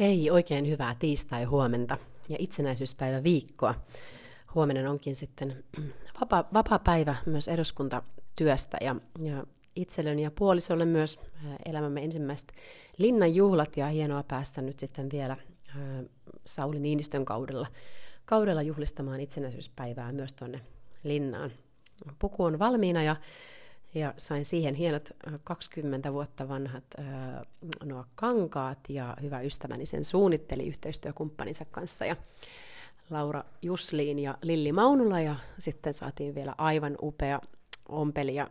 Hei, oikein hyvää tiistai-huomenta ja itsenäisyyspäivä viikkoa. Huomenna onkin sitten vapaa, vapaa päivä myös eduskuntatyöstä ja, ja itselleni ja puolisolle myös elämämme ensimmäiset linnan juhlat ja hienoa päästä nyt sitten vielä Sauli Niinistön kaudella, kaudella juhlistamaan itsenäisyyspäivää myös tuonne linnaan. Puku on valmiina ja ja sain siihen hienot 20 vuotta vanhat äh, nuo kankaat ja hyvä ystäväni sen suunnitteli yhteistyökumppaninsa kanssa ja Laura Jusliin ja Lilli Maunula ja sitten saatiin vielä aivan upea ompelija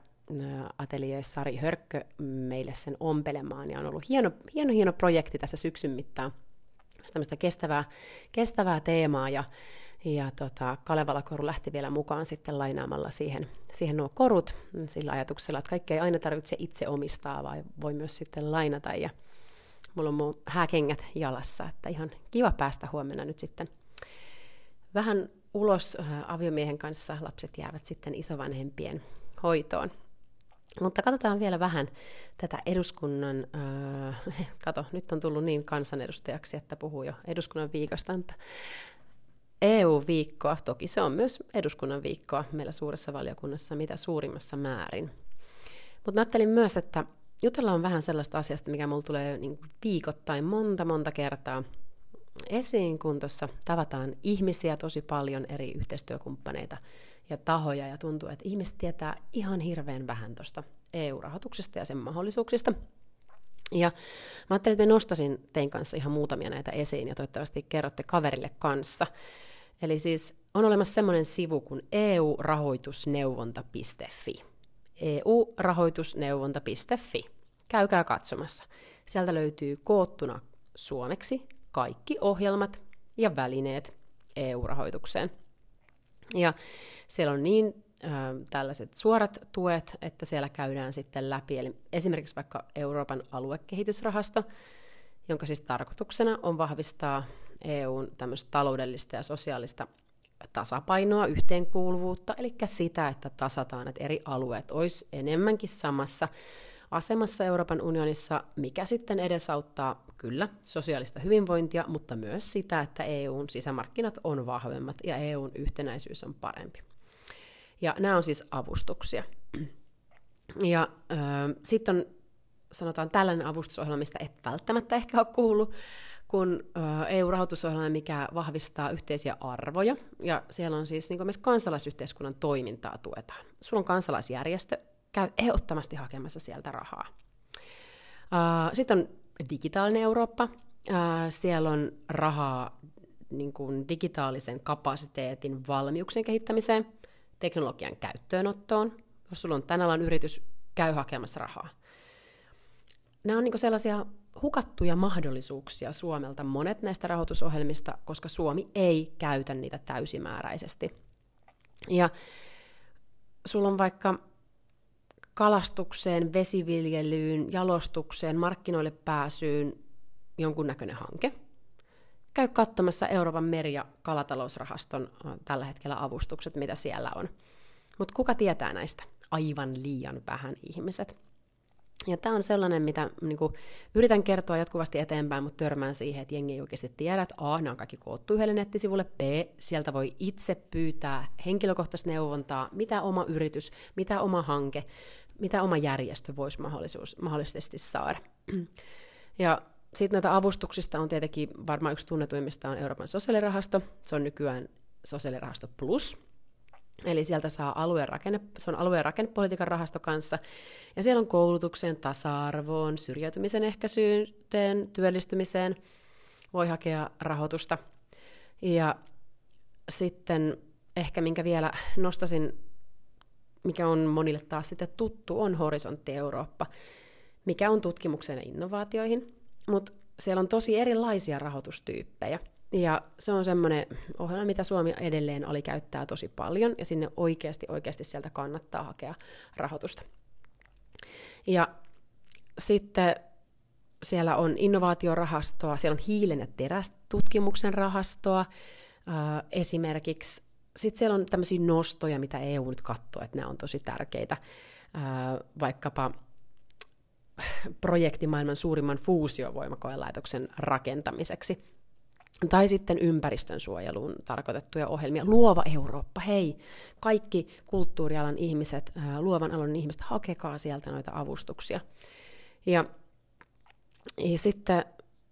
atelier Sari Hörkkö meille sen ompelemaan ja on ollut hieno, hieno, hieno projekti tässä syksyn mittaan. Tämmöistä kestävää, kestävää teemaa ja ja tota, Kalevala koru lähti vielä mukaan sitten lainaamalla siihen, siihen nuo korut sillä ajatuksella, että kaikkea ei aina tarvitse itse omistaa, vaan voi myös sitten lainata. Ja mulla on mun hääkengät jalassa, että ihan kiva päästä huomenna nyt sitten vähän ulos aviomiehen kanssa. Lapset jäävät sitten isovanhempien hoitoon. Mutta katsotaan vielä vähän tätä eduskunnan, äh, kato, nyt on tullut niin kansanedustajaksi, että puhuu jo eduskunnan viikosta, mutta EU-viikkoa, toki se on myös eduskunnan viikkoa meillä suuressa valiokunnassa mitä suurimmassa määrin. Mutta mä ajattelin myös, että jutellaan vähän sellaista asiasta, mikä mulla tulee niin viikoittain monta monta kertaa esiin, kun tuossa tavataan ihmisiä tosi paljon, eri yhteistyökumppaneita ja tahoja, ja tuntuu, että ihmiset tietää ihan hirveän vähän tuosta EU-rahoituksesta ja sen mahdollisuuksista. Ja mä ajattelin, että mä nostasin tein kanssa ihan muutamia näitä esiin, ja toivottavasti kerrotte kaverille kanssa. Eli siis on olemassa semmoinen sivu kuin eu-rahoitusneuvonta.fi. eu-rahoitusneuvonta.fi. Käykää katsomassa. Sieltä löytyy koottuna suomeksi kaikki ohjelmat ja välineet EU-rahoitukseen. Ja siellä on niin äh, tällaiset suorat tuet, että siellä käydään sitten läpi, eli esimerkiksi vaikka Euroopan aluekehitysrahasto, jonka siis tarkoituksena on vahvistaa EUn taloudellista ja sosiaalista tasapainoa, yhteenkuuluvuutta, eli sitä, että tasataan, että eri alueet olisi enemmänkin samassa asemassa Euroopan unionissa, mikä sitten edesauttaa kyllä sosiaalista hyvinvointia, mutta myös sitä, että EUn sisämarkkinat on vahvemmat ja EUn yhtenäisyys on parempi. Ja nämä on siis avustuksia. Ja äh, sitten on sanotaan tällainen avustusohjelma, mistä et välttämättä ehkä ole kuullut, kun EU-rahoitusohjelma, mikä vahvistaa yhteisiä arvoja, ja siellä on siis niin myös kansalaisyhteiskunnan toimintaa tuetaan. Sulla on kansalaisjärjestö, käy ehdottomasti hakemassa sieltä rahaa. Sitten on digitaalinen Eurooppa, siellä on rahaa niin kuin digitaalisen kapasiteetin valmiuksien kehittämiseen, teknologian käyttöönottoon. Jos sulla on tänä alan yritys, käy hakemassa rahaa. Nämä on niin sellaisia hukattuja mahdollisuuksia Suomelta monet näistä rahoitusohjelmista, koska Suomi ei käytä niitä täysimääräisesti. Ja sulla on vaikka kalastukseen, vesiviljelyyn, jalostukseen, markkinoille pääsyyn jonkunnäköinen hanke. Käy katsomassa Euroopan meri- ja kalatalousrahaston tällä hetkellä avustukset, mitä siellä on. Mutta kuka tietää näistä? Aivan liian vähän ihmiset. Ja tämä on sellainen, mitä niin kuin, yritän kertoa jatkuvasti eteenpäin, mutta törmään siihen, että jengi ei oikeasti tiedä, että A, nämä on kaikki koottu yhdelle nettisivulle, B, sieltä voi itse pyytää henkilökohtaista neuvontaa, mitä oma yritys, mitä oma hanke, mitä oma järjestö voisi mahdollisuus, mahdollisesti saada. Ja sitten näitä avustuksista on tietenkin varmaan yksi tunnetuimmista on Euroopan sosiaalirahasto, se on nykyään sosiaalirahasto plus, Eli sieltä saa alueen rakenne, se on alueen rakennepolitiikan rahasto kanssa, ja siellä on koulutukseen, tasa-arvoon, syrjäytymisen ehkäisyyn, työllistymiseen, voi hakea rahoitusta. Ja sitten ehkä minkä vielä nostasin, mikä on monille taas sitten tuttu, on Horisontti Eurooppa, mikä on tutkimukseen ja innovaatioihin, mutta siellä on tosi erilaisia rahoitustyyppejä. Ja se on semmoinen ohjelma, mitä Suomi edelleen oli käyttää tosi paljon, ja sinne oikeasti, oikeasti sieltä kannattaa hakea rahoitusta. Ja sitten siellä on innovaatiorahastoa, siellä on hiilen ja terästutkimuksen rahastoa äh, esimerkiksi. Sitten siellä on tämmöisiä nostoja, mitä EU nyt katsoo, että nämä on tosi tärkeitä. Äh, vaikkapa projekti maailman suurimman fuusiovoimakoelaitoksen rakentamiseksi. Tai sitten ympäristön suojeluun tarkoitettuja ohjelmia. Luova Eurooppa, hei, kaikki kulttuurialan ihmiset, luovan alan ihmiset, hakekaa sieltä noita avustuksia. Ja, ja sitten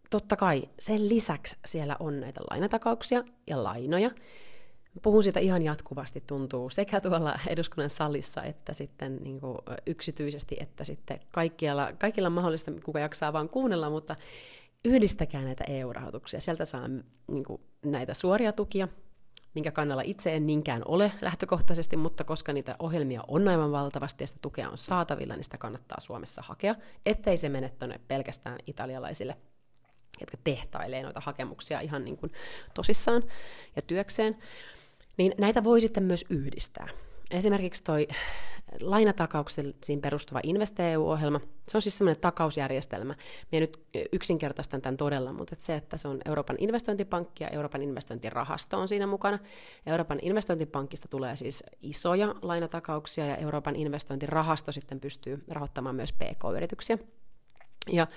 totta kai sen lisäksi siellä on näitä lainatakauksia ja lainoja. Puhun siitä ihan jatkuvasti, tuntuu sekä tuolla eduskunnan salissa että sitten niin yksityisesti, että sitten kaikkialla, kaikilla mahdollista, kuka jaksaa vaan kuunnella, mutta yhdistäkää näitä EU-rahoituksia. Sieltä saa niin kuin, näitä suoria tukia, minkä kannalla itse en niinkään ole lähtökohtaisesti, mutta koska niitä ohjelmia on aivan valtavasti ja sitä tukea on saatavilla, niin sitä kannattaa Suomessa hakea, ettei se mene pelkästään italialaisille jotka tehtailee noita hakemuksia ihan niin kuin tosissaan ja työkseen, niin näitä voi sitten myös yhdistää. Esimerkiksi toi lainatakauksiin perustuva InvestEU-ohjelma, se on siis semmoinen takausjärjestelmä. Minä nyt yksinkertaistan tämän todella, mutta se, että se on Euroopan investointipankki ja Euroopan investointirahasto on siinä mukana. Euroopan investointipankista tulee siis isoja lainatakauksia ja Euroopan investointirahasto sitten pystyy rahoittamaan myös PK-yrityksiä. Ja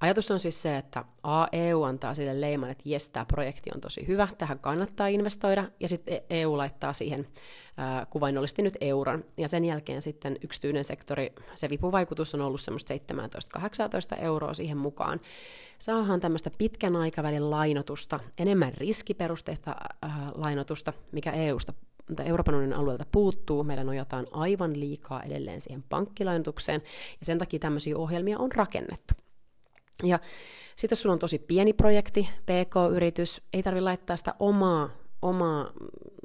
ajatus on siis se, että A, EU antaa sille leiman, että jes, tämä projekti on tosi hyvä, tähän kannattaa investoida, ja sitten EU laittaa siihen ää, kuvainnollisesti nyt euron, ja sen jälkeen sitten yksityinen sektori, se vipuvaikutus on ollut semmoista 17-18 euroa siihen mukaan. Saahan tämmöistä pitkän aikavälin lainotusta, enemmän riskiperusteista ää, lainotusta, mikä EUsta Euroopan unionin alueelta puuttuu, meidän nojataan aivan liikaa edelleen siihen pankkilainotukseen, ja sen takia tämmöisiä ohjelmia on rakennettu. Ja sitten jos sulla on tosi pieni projekti, PK-yritys, ei tarvitse laittaa sitä omaa, omaa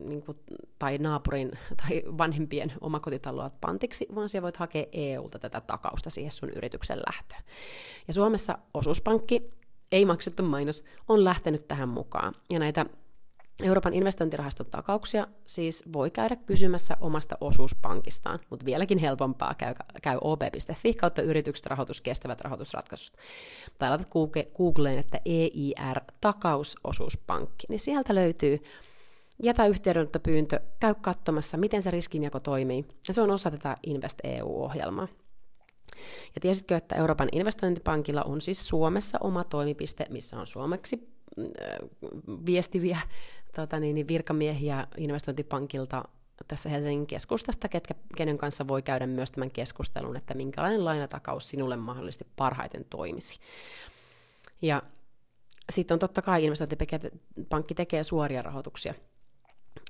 niin kuin, tai naapurin tai vanhempien omakotitaloa pantiksi, vaan siellä voit hakea EUlta tätä takausta siihen sun yrityksen lähtöön. Ja Suomessa osuuspankki, ei maksettu mainos, on lähtenyt tähän mukaan. Ja näitä Euroopan investointirahaston takauksia siis voi käydä kysymässä omasta osuuspankistaan, mutta vieläkin helpompaa käy, käy op.fi kautta yritykset rahoitus, kestävät rahoitusratkaisut. Tai laitat Googleen, että EIR takausosuuspankki, niin sieltä löytyy jätä yhteydenottopyyntö, käy katsomassa, miten se riskinjako toimii. Ja se on osa tätä Invest EU-ohjelmaa. Ja tiesitkö, että Euroopan investointipankilla on siis Suomessa oma toimipiste, missä on suomeksi viestiviä tota niin, niin virkamiehiä investointipankilta tässä Helsingin keskustasta, ketkä, kenen kanssa voi käydä myös tämän keskustelun, että minkälainen lainatakaus sinulle mahdollisesti parhaiten toimisi. Ja sitten on totta kai investointipankki tekee suoria rahoituksia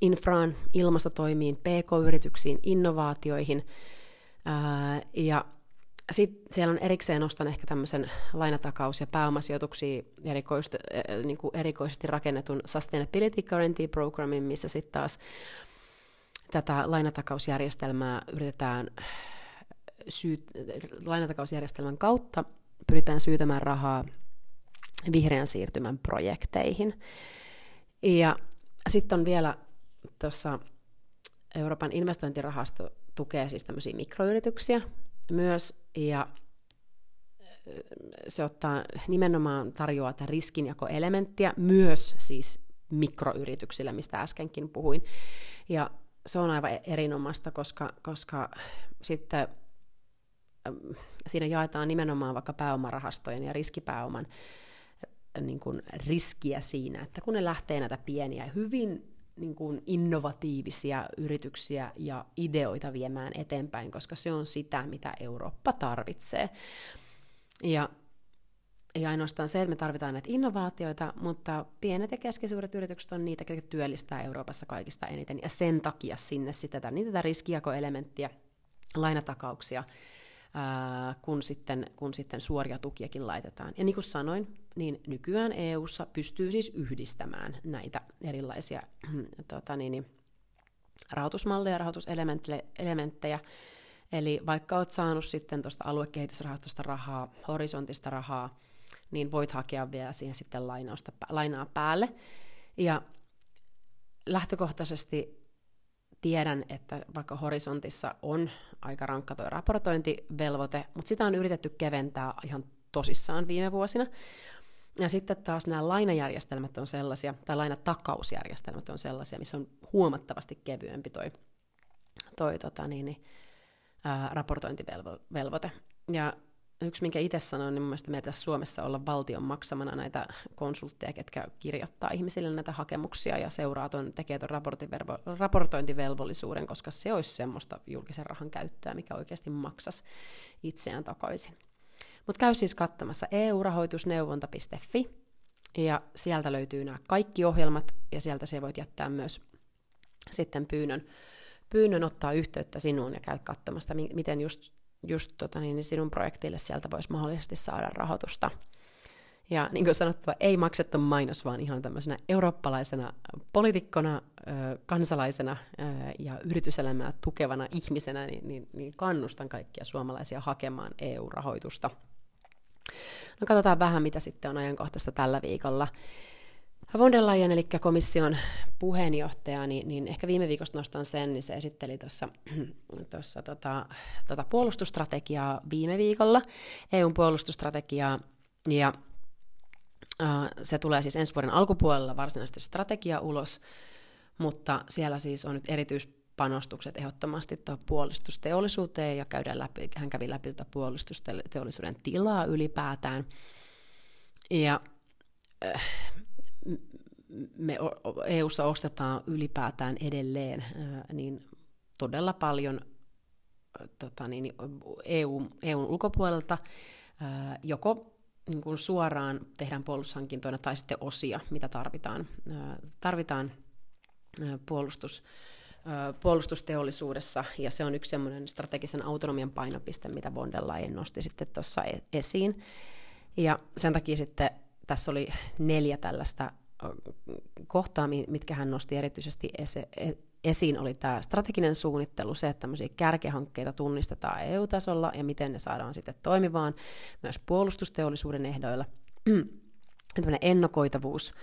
infraan, ilmastotoimiin, pk-yrityksiin, innovaatioihin. Ja sitten siellä on erikseen nostan ehkä tämmöisen lainatakaus- ja pääomasijoituksia erikoisesti, niin kuin erikoisesti rakennetun Sustainability Guarantee Programmin, missä sitten taas tätä lainatakausjärjestelmää yritetään syyt, lainatakausjärjestelmän kautta pyritään syytämään rahaa vihreän siirtymän projekteihin. Ja sitten on vielä tuossa Euroopan investointirahasto tukee siis tämmöisiä mikroyrityksiä, myös, ja se ottaa nimenomaan tarjoaa tätä riskinjakoelementtiä myös siis mikroyrityksille, mistä äskenkin puhuin. Ja se on aivan erinomaista, koska, koska sitten siinä jaetaan nimenomaan vaikka pääomarahastojen ja riskipääoman niin kuin riskiä siinä, että kun ne lähtee näitä pieniä, hyvin niin kuin innovatiivisia yrityksiä ja ideoita viemään eteenpäin, koska se on sitä, mitä Eurooppa tarvitsee. Ja ei ainoastaan se, että me tarvitaan näitä innovaatioita, mutta pienet ja keskisuuret yritykset on niitä, jotka työllistää Euroopassa kaikista eniten, ja sen takia sinne sitten niitä tätä riskijakoelementtiä, lainatakauksia, kun, sitten, kun sitten suoria tukiakin laitetaan. Ja niin kuin sanoin, niin nykyään EU:ssa pystyy siis yhdistämään näitä erilaisia tota niin, niin, rahoitusmalleja, rahoituselementtejä. Eli vaikka olet saanut sitten tuosta aluekehitysrahastosta rahaa, horisontista rahaa, niin voit hakea vielä siihen sitten lainausta, lainaa päälle. Ja lähtökohtaisesti tiedän, että vaikka horisontissa on aika rankka tuo raportointivelvoite, mutta sitä on yritetty keventää ihan tosissaan viime vuosina. Ja sitten taas nämä lainajärjestelmät on sellaisia, tai lainatakausjärjestelmät on sellaisia, missä on huomattavasti kevyempi toi, toi tota niin, niin, ää, raportointivelvoite. Ja yksi, minkä itse sanoin, niin mun mielestä meidän pitäisi Suomessa olla valtion maksamana näitä konsultteja, ketkä kirjoittaa ihmisille näitä hakemuksia ja seuraa ton, tekee tuon raportointivelvollisuuden, koska se olisi semmoista julkisen rahan käyttöä, mikä oikeasti maksas itseään takaisin. Mutta käy siis katsomassa eurahoitusneuvonta.fi, ja sieltä löytyy nämä kaikki ohjelmat, ja sieltä se voit jättää myös sitten pyynnön, pyynnön ottaa yhteyttä sinuun ja käy katsomassa, miten just just tota, niin, niin sinun projektille sieltä voisi mahdollisesti saada rahoitusta. Ja niin kuin sanottua, ei maksettu mainos, vaan ihan tämmöisenä eurooppalaisena poliitikkona, kansalaisena ja yrityselämää tukevana ihmisenä, niin, niin, niin kannustan kaikkia suomalaisia hakemaan EU-rahoitusta. No katsotaan vähän, mitä sitten on ajankohtaista tällä viikolla. Von der Leyen, eli komission puheenjohtaja, niin, niin ehkä viime viikosta nostan sen, niin se esitteli tuossa tota, tota puolustusstrategiaa viime viikolla, EUn puolustusstrategiaa, ja äh, se tulee siis ensi vuoden alkupuolella varsinaisesti strategia ulos, mutta siellä siis on nyt erityispanostukset ehdottomasti tuohon puolustusteollisuuteen, ja käydään läpi, hän kävi läpi tuota puolustusteollisuuden tilaa ylipäätään, ja äh, me EUssa ostetaan ylipäätään edelleen niin todella paljon tota niin, EU, EUn ulkopuolelta, joko niin kuin suoraan tehdään puolustushankintoina tai sitten osia, mitä tarvitaan, tarvitaan puolustus, puolustusteollisuudessa, ja se on yksi semmoinen strategisen autonomian painopiste, mitä von der Leyen nosti sitten tuossa e-, esiin. Ja sen takia sitten tässä oli neljä tällaista kohtaa, mitkä hän nosti erityisesti e, esiin, oli tämä strateginen suunnittelu, se, että tämmöisiä kärkehankkeita tunnistetaan EU-tasolla ja miten ne saadaan sitten toimivaan myös puolustusteollisuuden ehdoilla. tämmöinen ennakoitavuus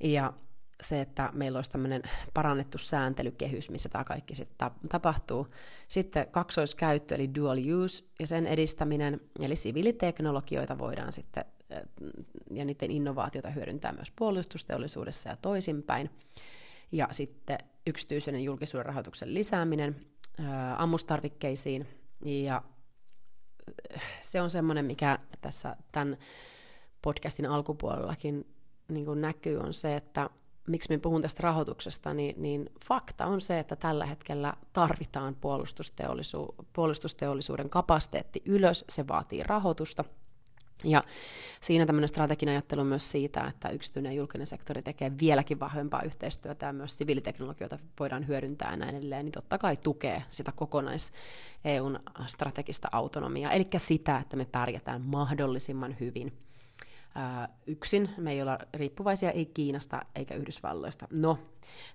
ja se, että meillä olisi tämmöinen parannettu sääntelykehys, missä tämä kaikki sitten tapahtuu. Sitten kaksoiskäyttö, eli dual use, ja sen edistäminen, eli siviiliteknologioita voidaan sitten ja niiden innovaatiota hyödyntää myös puolustusteollisuudessa ja toisinpäin. Ja sitten yksityisen ja julkisuuden rahoituksen lisääminen ammustarvikkeisiin. Ja se on semmoinen, mikä tässä tämän podcastin alkupuolellakin niin kuin näkyy, on se, että miksi minä puhun tästä rahoituksesta, niin, niin fakta on se, että tällä hetkellä tarvitaan puolustusteollisu- puolustusteollisuuden kapasiteetti ylös, se vaatii rahoitusta – ja siinä tämmöinen strateginen ajattelu on myös siitä, että yksityinen ja julkinen sektori tekee vieläkin vahvempaa yhteistyötä ja myös siviiliteknologioita voidaan hyödyntää näin edelleen, niin totta kai tukee sitä kokonais EUn strategista autonomiaa, eli sitä, että me pärjätään mahdollisimman hyvin yksin. Me ei olla riippuvaisia ei Kiinasta eikä Yhdysvalloista. No,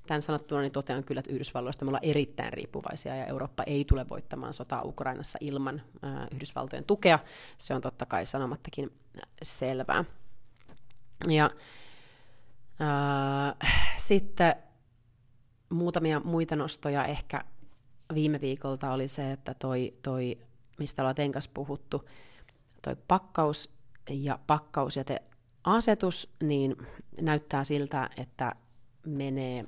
tämän sanottuna niin totean kyllä, että Yhdysvalloista me ollaan erittäin riippuvaisia ja Eurooppa ei tule voittamaan sotaa Ukrainassa ilman Yhdysvaltojen tukea. Se on totta kai sanomattakin selvää. Ja äh, sitten muutamia muita nostoja ehkä viime viikolta oli se, että toi, toi mistä ollaan Tenkas puhuttu, toi pakkaus ja pakkausjäteasetus, niin näyttää siltä, että menee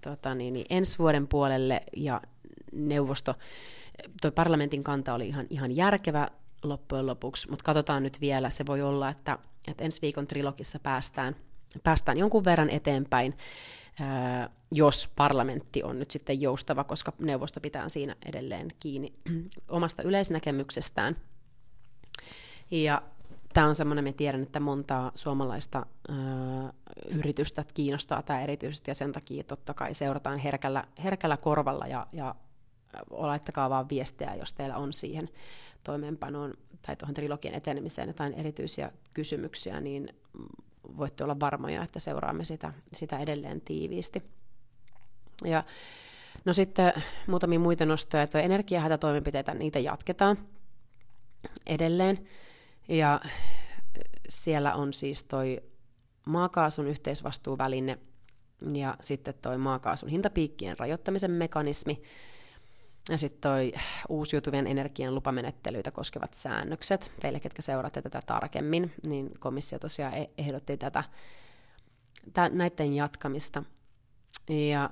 tota niin, niin ensi vuoden puolelle ja neuvosto, toi parlamentin kanta oli ihan, ihan järkevä loppujen lopuksi, mutta katsotaan nyt vielä, se voi olla, että, että ensi viikon trilogissa päästään, päästään jonkun verran eteenpäin, jos parlamentti on nyt sitten joustava, koska neuvosto pitää siinä edelleen kiinni omasta yleisnäkemyksestään. Ja tämä on semmoinen, me tiedän, että montaa suomalaista ö, yritystä kiinnostaa tämä erityisesti, ja sen takia totta kai seurataan herkällä, herkällä korvalla, ja, ja laittakaa vaan viestejä, jos teillä on siihen toimeenpanoon tai tuohon trilogian etenemiseen jotain erityisiä kysymyksiä, niin voitte olla varmoja, että seuraamme sitä, sitä edelleen tiiviisti. Ja no sitten muutamia muita nostoja, että energiahätätoimenpiteitä, niitä jatketaan edelleen. Ja siellä on siis toi maakaasun yhteisvastuuväline ja sitten toi maakaasun hintapiikkien rajoittamisen mekanismi ja sitten toi uusiutuvien energian lupamenettelyitä koskevat säännökset. Teille, ketkä seuraatte tätä tarkemmin, niin komissio tosiaan e- ehdotti tätä, näiden jatkamista. Ja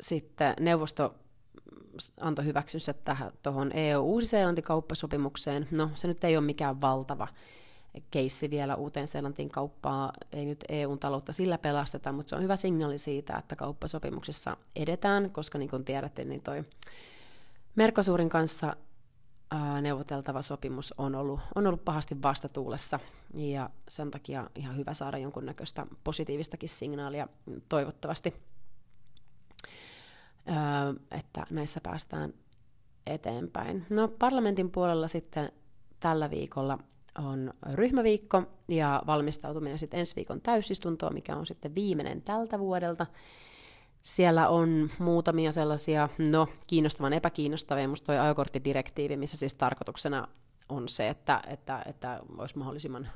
sitten neuvosto antoi hyväksynsä tähän tuohon EU-Uusi-Seelanti kauppasopimukseen. No, se nyt ei ole mikään valtava keissi vielä uuteen Seelantiin kauppaa, ei nyt EUn taloutta sillä pelasteta, mutta se on hyvä signaali siitä, että kauppasopimuksessa edetään, koska niin kuin tiedätte, niin toi Merkosuurin kanssa neuvoteltava sopimus on ollut, on ollut pahasti vastatuulessa, ja sen takia ihan hyvä saada jonkunnäköistä positiivistakin signaalia toivottavasti, että näissä päästään eteenpäin. No parlamentin puolella sitten tällä viikolla on ryhmäviikko ja valmistautuminen sitten ensi viikon täysistuntoon, mikä on sitten viimeinen tältä vuodelta. Siellä on muutamia sellaisia, no kiinnostavan epäkiinnostavia, musta toi ajokorttidirektiivi, missä siis tarkoituksena on se, että, että, että olisi mahdollisimman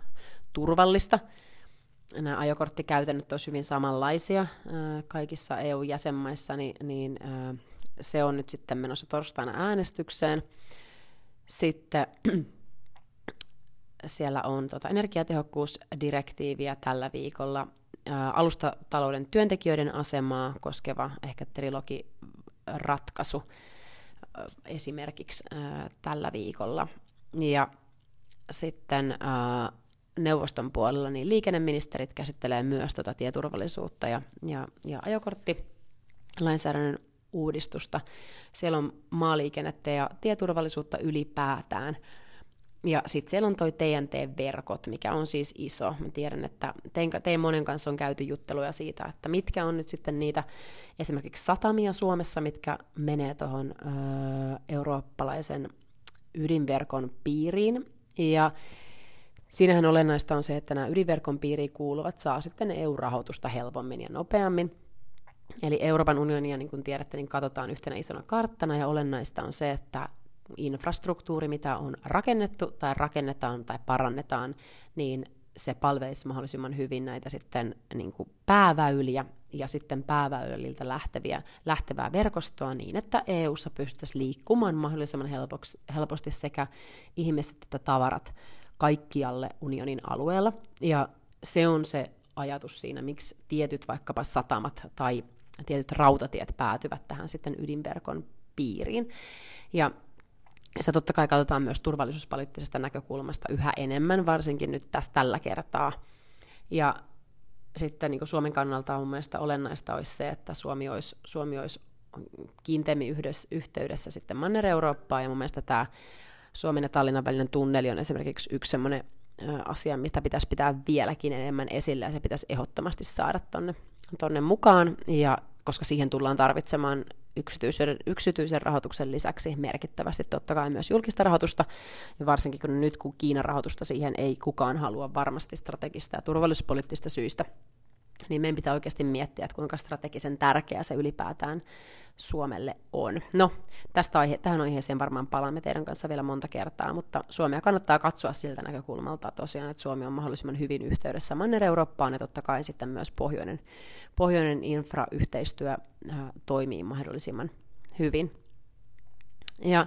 turvallista. Nämä ajokorttikäytännöt olisivat hyvin samanlaisia kaikissa EU-jäsenmaissa, niin, niin se on nyt sitten menossa torstaina äänestykseen. Sitten siellä on tota energiatehokkuusdirektiiviä tällä viikolla, alustatalouden työntekijöiden asemaa koskeva ehkä trilogiratkaisu esimerkiksi tällä viikolla. Ja sitten neuvoston puolella niin liikenneministerit käsittelee myös tuota tieturvallisuutta ja, ja, ja ajokorttilainsäädännön uudistusta. Siellä on maaliikennettä ja tieturvallisuutta ylipäätään – ja sitten siellä on toi TNT-verkot, mikä on siis iso. Mä tiedän, että tein, tein monen kanssa on käyty jutteluja siitä, että mitkä on nyt sitten niitä esimerkiksi satamia Suomessa, mitkä menee tuohon eurooppalaisen ydinverkon piiriin. Ja siinähän olennaista on se, että nämä ydinverkon piiriin kuuluvat saa sitten EU-rahoitusta helpommin ja nopeammin. Eli Euroopan unionia, niin kuin tiedätte, niin katsotaan yhtenä isona karttana, ja olennaista on se, että infrastruktuuri, mitä on rakennettu tai rakennetaan tai parannetaan, niin se palvelisi mahdollisimman hyvin näitä sitten niin kuin pääväyliä ja sitten pääväyliltä lähteviä, lähtevää verkostoa niin, että EU-ssa pystyttäisiin liikkumaan mahdollisimman helposti sekä ihmiset että tavarat kaikkialle unionin alueella. Ja se on se ajatus siinä, miksi tietyt vaikkapa satamat tai tietyt rautatiet päätyvät tähän sitten ydinverkon piiriin. Ja sitä totta kai katsotaan myös turvallisuuspoliittisesta näkökulmasta yhä enemmän, varsinkin nyt tässä tällä kertaa. Ja sitten niin Suomen kannalta on mielestäni olennaista olisi se, että Suomi olisi, Suomi olisi kiinteämmin yhdessä, yhteydessä sitten Manner-Eurooppaan, ja mun mielestä tämä Suomen ja Tallinnan välinen tunneli on esimerkiksi yksi sellainen asia, mitä pitäisi pitää vieläkin enemmän esille, ja se pitäisi ehdottomasti saada tonne, tonne mukaan, ja koska siihen tullaan tarvitsemaan yksityisen, yksityisen rahoituksen lisäksi merkittävästi totta kai myös julkista rahoitusta, ja varsinkin kun nyt kun Kiinan rahoitusta siihen ei kukaan halua varmasti strategista ja turvallisuuspoliittista syistä, niin meidän pitää oikeasti miettiä, että kuinka strategisen tärkeä se ylipäätään Suomelle on. No, tästä aihe, tähän aiheeseen varmaan palaamme teidän kanssa vielä monta kertaa, mutta Suomea kannattaa katsoa siltä näkökulmalta tosiaan, että Suomi on mahdollisimman hyvin yhteydessä Manner-Eurooppaan ja totta kai sitten myös pohjoinen, pohjoinen infrayhteistyö äh, toimii mahdollisimman hyvin. Ja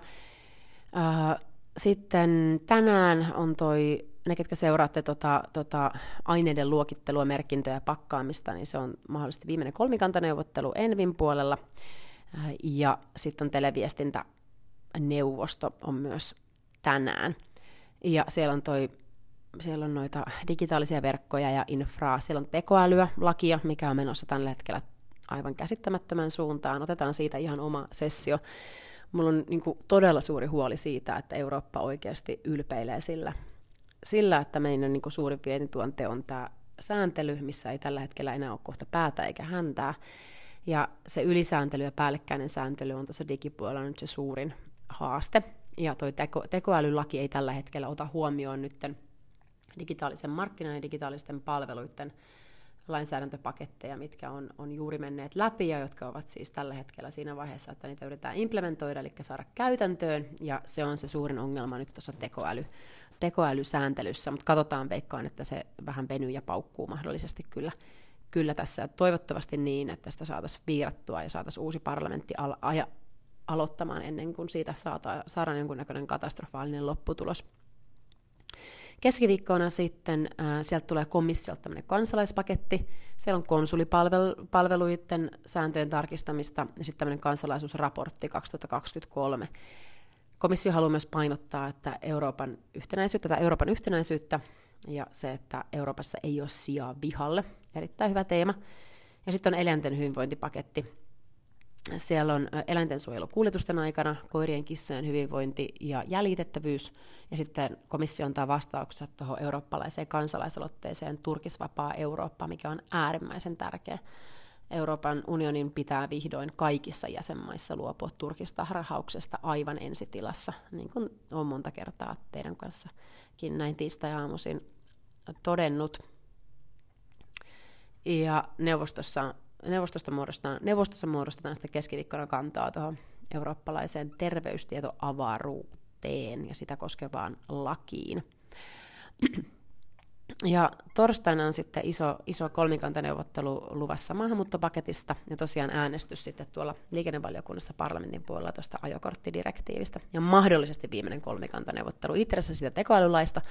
äh, sitten tänään on toi ne, ketkä seuraatte tota, tota aineiden luokittelua, merkintöjä ja pakkaamista, niin se on mahdollisesti viimeinen kolmikantaneuvottelu Envin puolella. Äh, ja sitten televiestintäneuvosto on myös tänään. Ja siellä on toi siellä on noita digitaalisia verkkoja ja infraa, siellä on tekoälyä, lakia, mikä on menossa tällä hetkellä aivan käsittämättömän suuntaan. Otetaan siitä ihan oma sessio. Mulla on niin kuin, todella suuri huoli siitä, että Eurooppa oikeasti ylpeilee sillä, sillä että meidän niin kuin, suurin vientituonte on tämä sääntely, missä ei tällä hetkellä enää ole kohta päätä eikä häntää. Ja se ylisääntely ja päällekkäinen sääntely on tuossa digipuolella nyt se suurin haaste. Ja tuo teko, tekoälylaki ei tällä hetkellä ota huomioon nytten digitaalisen markkinan ja digitaalisten palveluiden lainsäädäntöpaketteja, mitkä on, on juuri menneet läpi ja jotka ovat siis tällä hetkellä siinä vaiheessa, että niitä yritetään implementoida, eli saada käytäntöön, ja se on se suurin ongelma nyt tuossa tekoäly, tekoälysääntelyssä, mutta katsotaan veikkaan, että se vähän venyy ja paukkuu mahdollisesti kyllä, kyllä tässä. Toivottavasti niin, että sitä saataisiin viirattua ja saataisiin uusi parlamentti al- aja- aloittamaan ennen kuin siitä saata, saadaan jonkunnäköinen katastrofaalinen lopputulos. Keskiviikkona sitten äh, sieltä tulee komissiolta tämmöinen kansalaispaketti. Siellä on konsulipalveluiden sääntöjen tarkistamista ja sitten tämmöinen kansalaisuusraportti 2023. Komissio haluaa myös painottaa, että Euroopan yhtenäisyyttä, tai Euroopan yhtenäisyyttä ja se, että Euroopassa ei ole sijaa vihalle. Erittäin hyvä teema. Ja sitten on eläinten hyvinvointipaketti. Siellä on eläintensuojelu kuljetusten aikana, koirien kissojen hyvinvointi ja jäljitettävyys. Ja sitten komissio antaa vastaukset tuohon eurooppalaiseen kansalaisaloitteeseen Turkisvapaa Eurooppa, mikä on äärimmäisen tärkeä. Euroopan unionin pitää vihdoin kaikissa jäsenmaissa luopua Turkista harhauksesta aivan ensitilassa, niin kuin olen monta kertaa teidän kanssakin näin tiistai-aamuisin todennut. Ja neuvostossa, neuvostosta muodostetaan, neuvostossa muodostetaan sitä keskiviikkona kantaa tuohon eurooppalaiseen terveystietoavaruuteen ja sitä koskevaan lakiin. Ja torstaina on sitten iso, iso kolmikantaneuvottelu luvassa maahanmuuttopaketista ja tosiaan äänestys sitten tuolla liikennevaliokunnassa parlamentin puolella tuosta ajokorttidirektiivistä. Ja mahdollisesti viimeinen kolmikantaneuvottelu itse asiassa siitä tekoälylaista.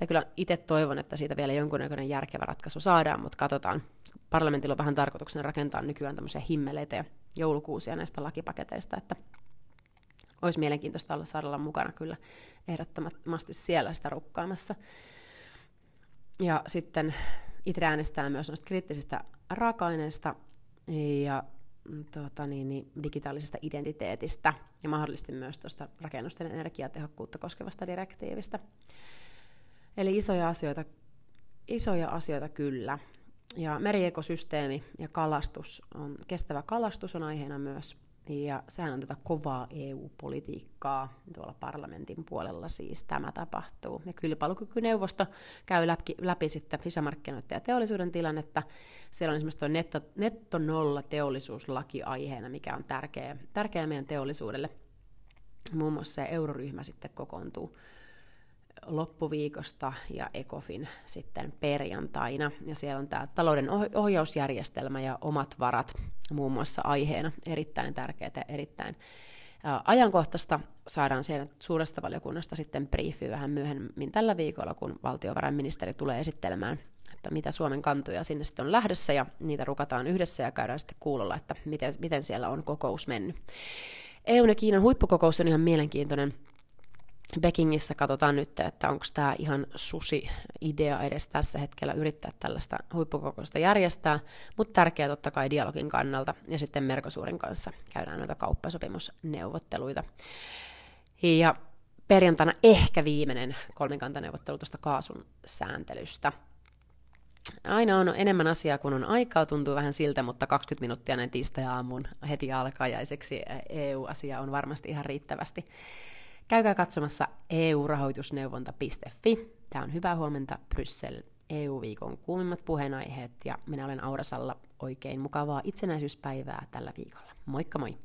Ja kyllä itse toivon, että siitä vielä jonkunnäköinen järkevä ratkaisu saadaan, mutta katsotaan. Parlamentilla on vähän tarkoituksena rakentaa nykyään tämmöisiä himmeleitä ja joulukuusia näistä lakipaketeista, että olisi mielenkiintoista olla saada olla mukana kyllä ehdottomasti siellä sitä rukkaamassa. Ja sitten itse äänestää myös noista kriittisistä raaka-aineista ja mm, tuota, niin, niin, digitaalisesta identiteetistä ja mahdollisesti myös tuosta rakennusten energiatehokkuutta koskevasta direktiivistä. Eli isoja asioita, isoja asioita kyllä. Ja meriekosysteemi ja kalastus on, kestävä kalastus on aiheena myös ja sehän on tätä kovaa EU-politiikkaa tuolla parlamentin puolella siis tämä tapahtuu. Ja kilpailukykyneuvosto käy läpi, läpi sitten sisämarkkinoiden ja teollisuuden tilannetta. Siellä on esimerkiksi tuo netto, netto nolla teollisuuslaki aiheena, mikä on tärkeä, tärkeä meidän teollisuudelle. Muun muassa se euroryhmä sitten kokoontuu loppuviikosta ja ECOFIN sitten perjantaina. Ja siellä on tämä talouden ohjausjärjestelmä ja omat varat muun muassa aiheena. Erittäin tärkeää ja erittäin ajankohtaista. Saadaan siellä suuresta valiokunnasta sitten briefi vähän myöhemmin tällä viikolla, kun valtiovarainministeri tulee esittelemään, että mitä Suomen kantoja sinne sitten on lähdössä, ja niitä rukataan yhdessä ja käydään sitten kuulolla, että miten, miten siellä on kokous mennyt. EU ja Kiinan huippukokous on ihan mielenkiintoinen Pekingissä katsotaan nyt, että onko tämä ihan susi-idea edes tässä hetkellä yrittää tällaista huippukokousta järjestää, mutta tärkeää totta kai dialogin kannalta, ja sitten Merkosuurin kanssa käydään noita kauppasopimusneuvotteluita. Ja perjantaina ehkä viimeinen kolmikantaneuvottelu tuosta kaasun sääntelystä. Aina on enemmän asiaa kuin on aikaa, tuntuu vähän siltä, mutta 20 minuuttia näin tiistai-aamuun heti alkajaiseksi EU-asia on varmasti ihan riittävästi. Käykää katsomassa eu-rahoitusneuvonta.fi. Tämä on hyvää huomenta Bryssel EU-viikon kuumimmat puheenaiheet ja minä olen Aurasalla oikein mukavaa itsenäisyyspäivää tällä viikolla. Moikka moi!